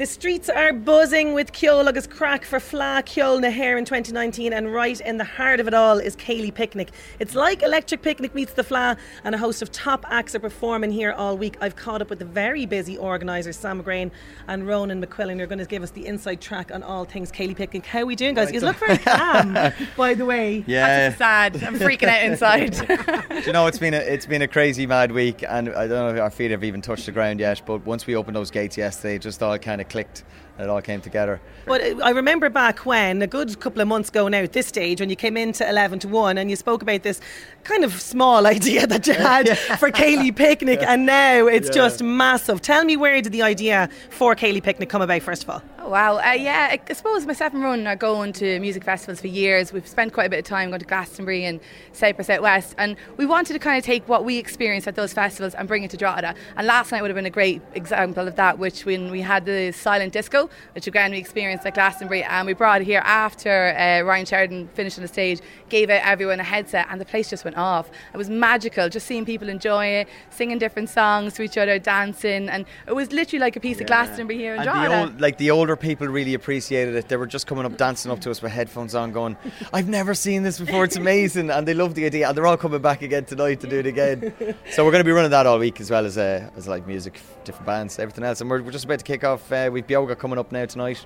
The streets are buzzing with Ceol agus crack for Fleadh Cheoil na hÉireann in 2019 and right in the heart of it all is Céilí Picnic. It's like Electric Picnic meets the Fleadh and a host of top acts are performing here all week. I've caught up with the very busy organisers Sam McGrain and Ronan McQuillan. They're going to give us the inside track on all things Céilí Picnic. How are we doing guys? You look very calm by the way. Yeah, sad. I'm freaking out inside. Do you know it's been a it's been a crazy mad week, and I don't know if our feet have even touched the ground yet. But once we opened those gates yesterday, it just all kind of clicked. and It all came together. But uh, I remember back when, a good couple of months ago now at this stage, when you came into 11 to 1 and you spoke about this kind of small idea that you had for Céilí Picnic, and now it's Yeah. just massive. Tell me where did the idea for Céilí Picnic come about, first of all? Wow. Uh, yeah, I, suppose myself and Ron are going to music festivals for years. We've spent quite a bit of time going to Glastonbury and South by Southwest, and we wanted to kind of take what we experienced at those festivals and bring it to Drogheda. And last night would have been a great example of that, which when we had the silent disco, which again we experienced at Glastonbury, and we brought it here after uh, Ryan Sheridan finished on the stage, gave out everyone a headset, and the place just went off. It was magical, just seeing people enjoy it, singing different songs to each other, dancing, and it was literally like a piece of Glastonbury here in And Drogheda. the old, like the older people really appreciated it. They were just coming up, dancing up to us with headphones on, going, "I've never seen this before. It's amazing!" And they loved the idea. And they're all coming back again tonight to do it again. so we're going to be running that all week as well as uh, as like music, different bands, everything else. And we're, we're just about to kick off. Uh, with Beoga coming up now tonight.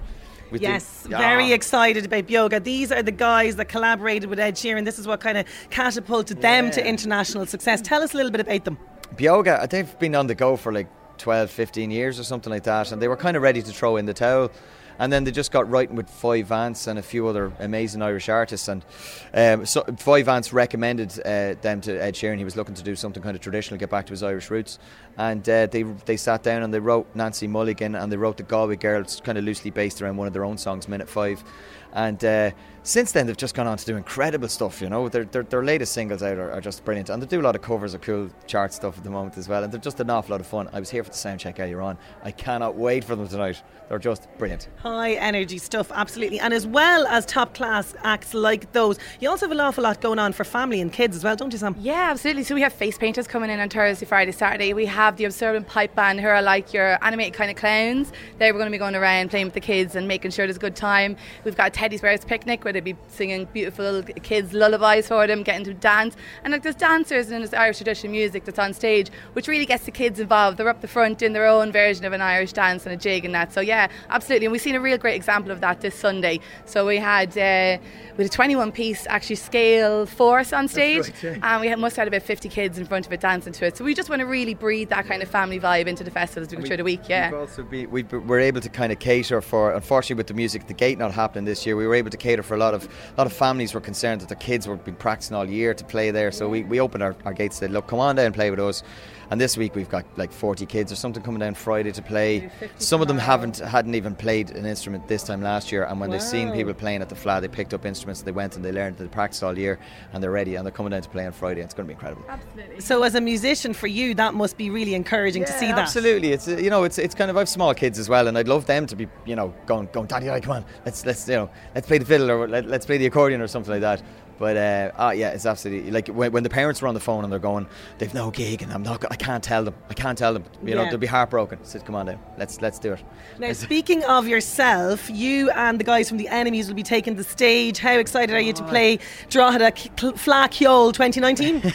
With the- Yes, Ah. very excited about Beoga. These are the guys that collaborated with Ed Sheeran. This is what kind of catapulted them to international success. Tell us a little bit about them. Beoga, they've been on the go for like 12, 15 years or something like that, and they were kind of ready to throw in the towel. And then they just got writing with Foy Vance and a few other amazing Irish artists. And um, so Foy Vance recommended uh, them to Ed Sheeran. He was looking to do something kind of traditional, get back to his Irish roots. And uh, they they sat down and they wrote Nancy Mulligan and they wrote the Galway Girls, kind of loosely based around one of their own songs, Minute Five. And uh, since then, they've just gone on to do incredible stuff. You know, their their, their latest singles out are, are just brilliant, and they do a lot of covers of cool chart stuff at the moment as well. And they're just an awful lot of fun. I was here for the sound check earlier on. I cannot wait for them tonight. They're just brilliant. High energy stuff, absolutely. And as well as top class acts like those, you also have an awful lot going on for family and kids as well, don't you, Sam? Yeah, absolutely. So we have face painters coming in on Thursday, Friday, Saturday. We have the Observant Pipe Band, who are like your animated kind of clowns. They're going to be going around playing with the kids and making sure there's a good time. We've got Teddy's Bears Picnic, where they'll be singing beautiful kids' lullabies for them, getting to dance. And like there's dancers and there's Irish traditional music that's on stage, which really gets the kids involved. They're up the front doing their own version of an Irish dance and a jig and that. So yeah, absolutely. And we've seen a real great example of that this Sunday. So we had uh, with a 21 piece actually scale force on stage, and we had, must have had about 50 kids in front of it dancing to it. So we just want to really breathe that kind of family vibe into the festival as we go through the week. Yeah. We've also be, we were able to kind of cater for, unfortunately, with the music, the gate not happening this year, we were able to cater for a lot of a lot of families were concerned that their kids were been practicing all year to play there. So we, we opened our, our gates and said, look, come on down and play with us. And this week we've got like 40 kids or something coming down Friday to play. Some of them haven't hadn't even played an instrument this time last year, and when they've seen people playing at the Fleadh, they picked up instruments. And they went and they learned. They practiced all year, and they're ready. And they're coming down to play on Friday. And it's going to be incredible. Absolutely. So, as a musician, for you, that must be really encouraging to see that. Absolutely, it's uh, you know it's it's kind of I've small kids as well, and I'd love them to be you know going going Daddy, all right, come on, let's let's you know let's play the fiddle or let, let's play the accordion or something like that. But uh, ah, yeah, it's absolutely like when, when the parents are on the phone and they're going, they've no gig, and I'm not, go- I can't tell them, I can't tell them, you know, they'll be heartbroken. I said, come on down, let's let's do it. Now, speaking of yourself, you and the guys from the Enemies will be taking the stage. How excited are you to play Drogheda K- Fleadh 2019? Do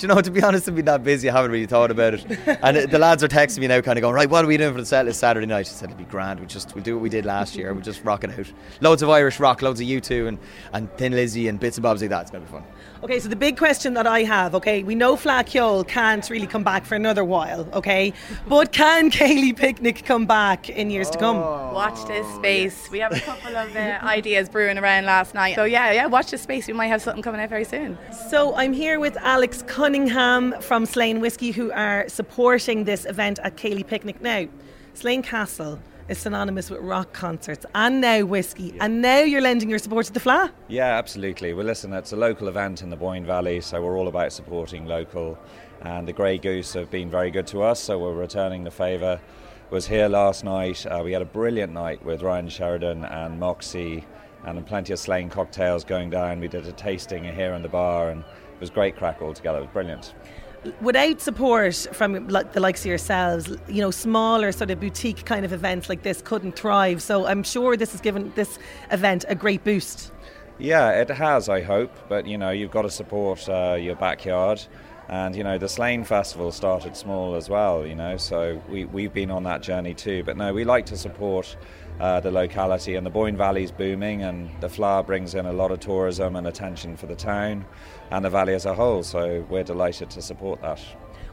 you know, to be honest, I've been that busy, I haven't really thought about it. And uh, the lads are texting me now, kind of going, right, what are we doing for the set list Saturday night? I said, it'll be grand. We just we'll do what we did last year. We'll just rock it out. Loads of Irish rock, loads of U2 and, and Thin Lizzy and bits and bobs. Obviously that's going to be fun. Okay, so the big question that I have, okay, we know Fleadh can't really come back for another while, okay, but can Céilí Picnic come back in years to come? Watch this space. We have a couple of uh, ideas brewing around last night. So yeah, yeah, watch this space. We might have something coming out very soon. So I'm here with Alex Cunningham from Slane Whiskey, who are supporting this event at Céilí Picnic. Now, Slane Castle is synonymous with rock concerts and now whiskey, yeah. and now you're lending your support to the Fleadh. Yeah, absolutely. Well, listen, it's a local event in the Boyne Valley, so we're all about supporting local. And the Grey Goose have been very good to us, so we're returning the favour. Was here last night. Uh, we had a brilliant night with Ryan Sheridan and Moxie, and plenty of Slane cocktails going down. We did a tasting here in the bar, and it was great crack all together It was brilliant without support from the likes of yourselves, you know, smaller sort of boutique kind of events like this couldn't thrive. So I'm sure this has given this event a great boost. Yeah, it has. I hope, but you know, you've got to support uh, your backyard. And you know the Slane Festival started small as well, you know, so we, we've been on that journey too. But no, we like to support uh, the locality, and the Boyne Valley is booming, and the Fleadh brings in a lot of tourism and attention for the town and the valley as a whole. So we're delighted to support that.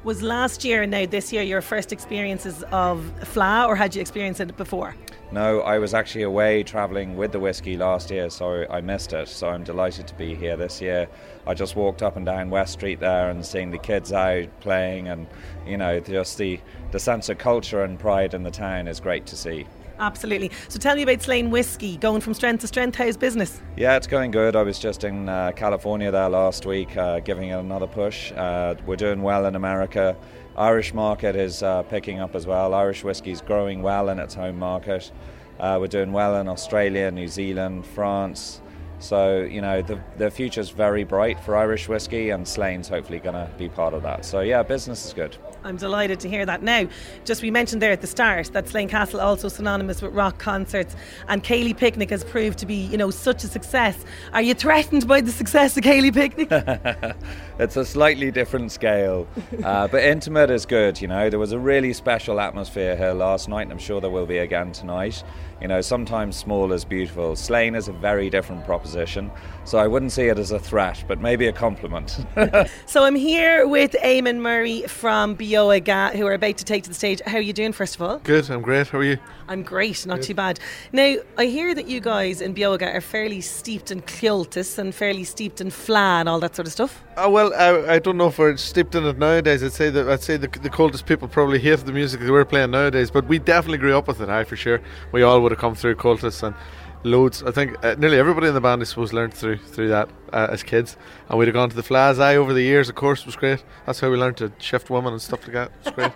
Was last year and now this year your first experiences of Fleadh, or had you experienced it before? No, I was actually away travelling with the whiskey last year, so I missed it. So I'm delighted to be here this year. I just walked up and down West Street there and seeing the kids out playing, and you know, just the the sense of culture and pride in the town is great to see. Absolutely. So tell me about Slane Whiskey, going from strength to strength. How's business? Yeah, it's going good. I was just in uh, California there last week, uh, giving it another push. Uh, we're doing well in America. Irish market is uh, picking up as well. Irish whiskey is growing well in its home market. Uh, we're doing well in Australia, New Zealand, France. So, you know, the, the future's very bright for Irish whiskey, and Slane's hopefully going to be part of that. So, yeah, business is good. I'm delighted to hear that. Now, just we mentioned there at the start that Slane Castle also synonymous with rock concerts, and Céilí Picnic has proved to be, you know, such a success. Are you threatened by the success of Céilí Picnic? it's a slightly different scale, uh, but intimate is good. You know, there was a really special atmosphere here last night, and I'm sure there will be again tonight. You know, sometimes small is beautiful. Slane is a very different proposition, so I wouldn't see it as a threat, but maybe a compliment. so I'm here with Eamon Murray from Beoga, who are about to take to the stage. How are you doing, first of all? Good, I'm great. How are you? I'm great, not Good. too bad. Now, I hear that you guys in Beoga are fairly steeped in Comhaltas and fairly steeped in Fleadh and all that sort of stuff. Oh, well, I, I don't know if we're steeped in it nowadays. I'd say that I'd say the, the Comhaltas people probably hate the music that we're playing nowadays, but we definitely grew up with it, I for sure. We all would would have come through Comhaltas and loads. I think uh, nearly everybody in the band, I suppose, learned through through that uh, as kids. And we'd have gone to the Fleadh's Eye over the years. Of course, was great. That's how we learned to shift women and stuff like that. It's great.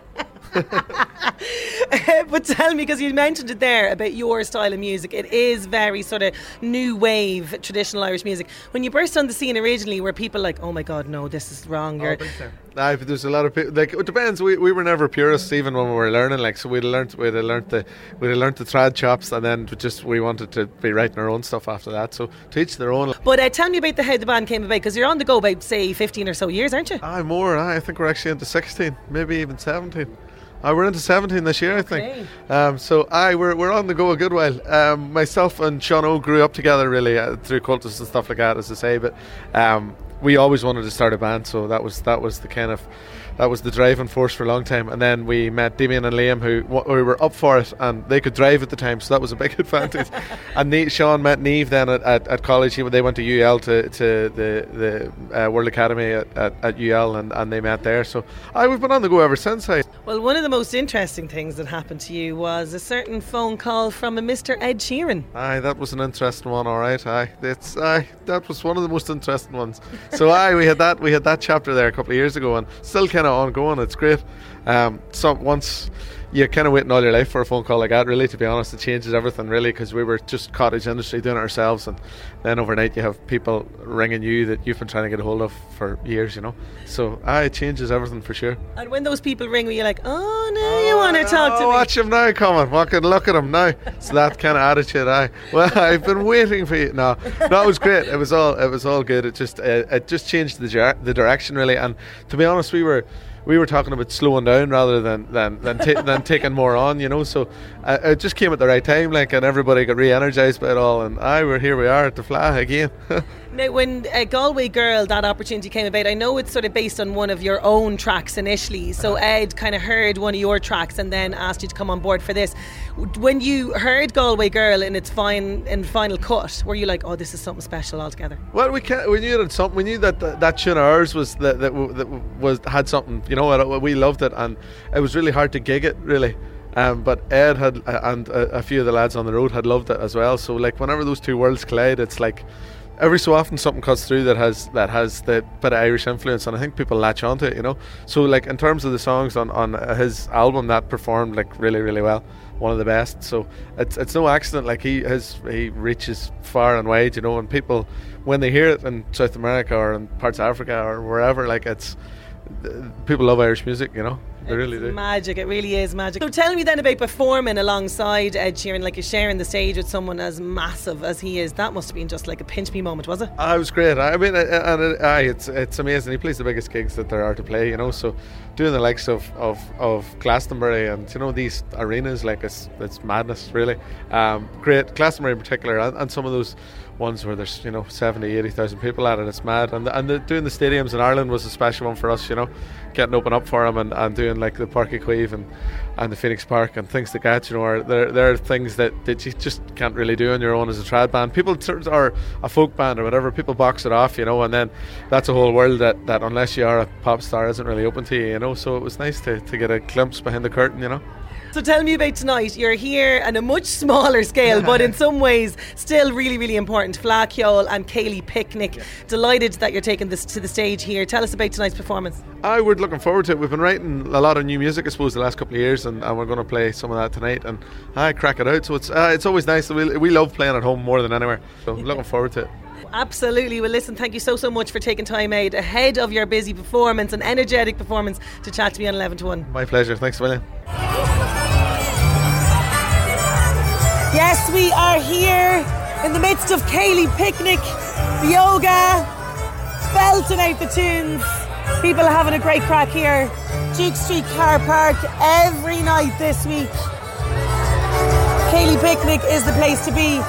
but tell me, because you mentioned it there about your style of music, it is very sort of new wave traditional Irish music. When you burst on the scene originally, were people like, "Oh my God, no, this is wrong"? Oh, Aye, but there's a lot of people. Like it depends. We, we were never purists, even when we were learning. Like so, we'd learned we'd learned the we'd learned the trad chops, and then just we wanted to be writing our own stuff after that. So teach their own. But uh, tell me about the how the band came about, because you're on the go about say 15 or so years, aren't you? Aye, more. Aye, I think we're actually into 16, maybe even 17. Uh, we're into 17 this year, I think. Um, so, I we're, we're on the go a good while. Um, myself and Sean Óg grew up together really uh, through Comhaltas and stuff like that, as I say. But um, we always wanted to start a band, so that was that was the kind of that was the driving force for a long time. And then we met Damien and Liam, who we were up for it, and they could drive at the time, so that was a big advantage. and ne- Sean met Niamh then at, at, at, college. He, they went to UL to, to the the uh, World Academy at, at, at, UL, and, and they met there. So I we've been on the go ever since. I. Well, one of the most interesting things that happened to you was a certain phone call from a Mr. Ed Sheeran. Aye, that was an interesting one. All right, aye, it's aye, that was one of the most interesting ones. So aye, we had that we had that chapter there a couple of years ago, and still kind of ongoing. It's great. Um, so once you're kind of waiting all your life for a phone call like that. Really, to be honest, it changes everything. Really, because we were just cottage industry doing it ourselves, and then overnight you have people ringing you that you've been trying to get a hold of for years. You know, so ah, it changes everything for sure. And when those people ring, me, you're like, oh no, oh, you want to talk to me? Watch him now, coming. Walking, look at him now. So that kind of attitude. I well, I've been waiting for you. No, no, it was great. It was all it was all good. It just uh, it just changed the the direction really. And to be honest, we were we were talking about slowing down rather than than than, than taking more on, you know. So uh, it just came at the right time, like, and everybody got re-energized by it all. And I, we're here, we are at the Fleadh again. Now, when uh, Galway Girl, that opportunity came about, I know it's sort of based on one of your own tracks initially. So Ed kind of heard one of your tracks and then asked you to come on board for this. When you heard Galway Girl in its fine in final cut, were you like, "Oh, this is something special altogether"? Well, we can we knew that something. We knew that that, that tune of ours was that, that that was had something. You know, we loved it, and it was really hard to gig it. Really. Um, but Ed had uh, and a, a few of the lads on the road had loved it as well. So like whenever those two worlds collide, it's like every so often something cuts through that has that has the bit of Irish influence, and I think people latch onto it. You know, so like in terms of the songs on on his album, that performed like really really well, one of the best. So it's it's no accident. Like he has he reaches far and wide. You know, and people when they hear it in South America or in parts of Africa or wherever, like it's people love Irish music. You know. They it's really do. Magic, it really is magic. So tell me then about performing alongside Ed Sheeran, like you're sharing the stage with someone as massive as he is. That must have been just like a pinch me moment, was it? Ah, it was great. I mean, and aye, it's it's amazing. He plays the biggest gigs that there are to play, you know. So doing the likes of, of, of Glastonbury and you know these arenas, like it's it's madness, really. Um, great Glastonbury in particular, and, and some of those ones where there's you know 70 80,000 people at it it's mad and the, and the, doing the stadiums in Ireland was a special one for us you know getting open up for them and, and doing like the Páirc Uí and, and the Phoenix Park and things like that you know are there, there are things that, that you just can't really do on your own as a trad band. People or a folk band or whatever people box it off you know and then that's a whole world that, that unless you are a pop star isn't really open to you you know so it was nice to, to get a glimpse behind the curtain you know so tell me about tonight. You're here on a much smaller scale, but in some ways still really, really important. Fleadh Cheoil and Céilí Picnic. Yeah. Delighted that you're taking this to the stage here. Tell us about tonight's performance. I would looking forward to it. We've been writing a lot of new music, I suppose, the last couple of years, and, and we're going to play some of that tonight. And I crack it out. So it's uh, it's always nice. We, we love playing at home more than anywhere. So looking forward to it. Absolutely. Well, listen, thank you so, so much for taking time out ahead of your busy performance and energetic performance to chat to me on 11 to 1. My pleasure. Thanks a Yes, we are here in the midst of Céilí Picnic, Beoga, belting out the tunes. People are having a great crack here. Duke Street Car Park every night this week. Céilí Picnic is the place to be.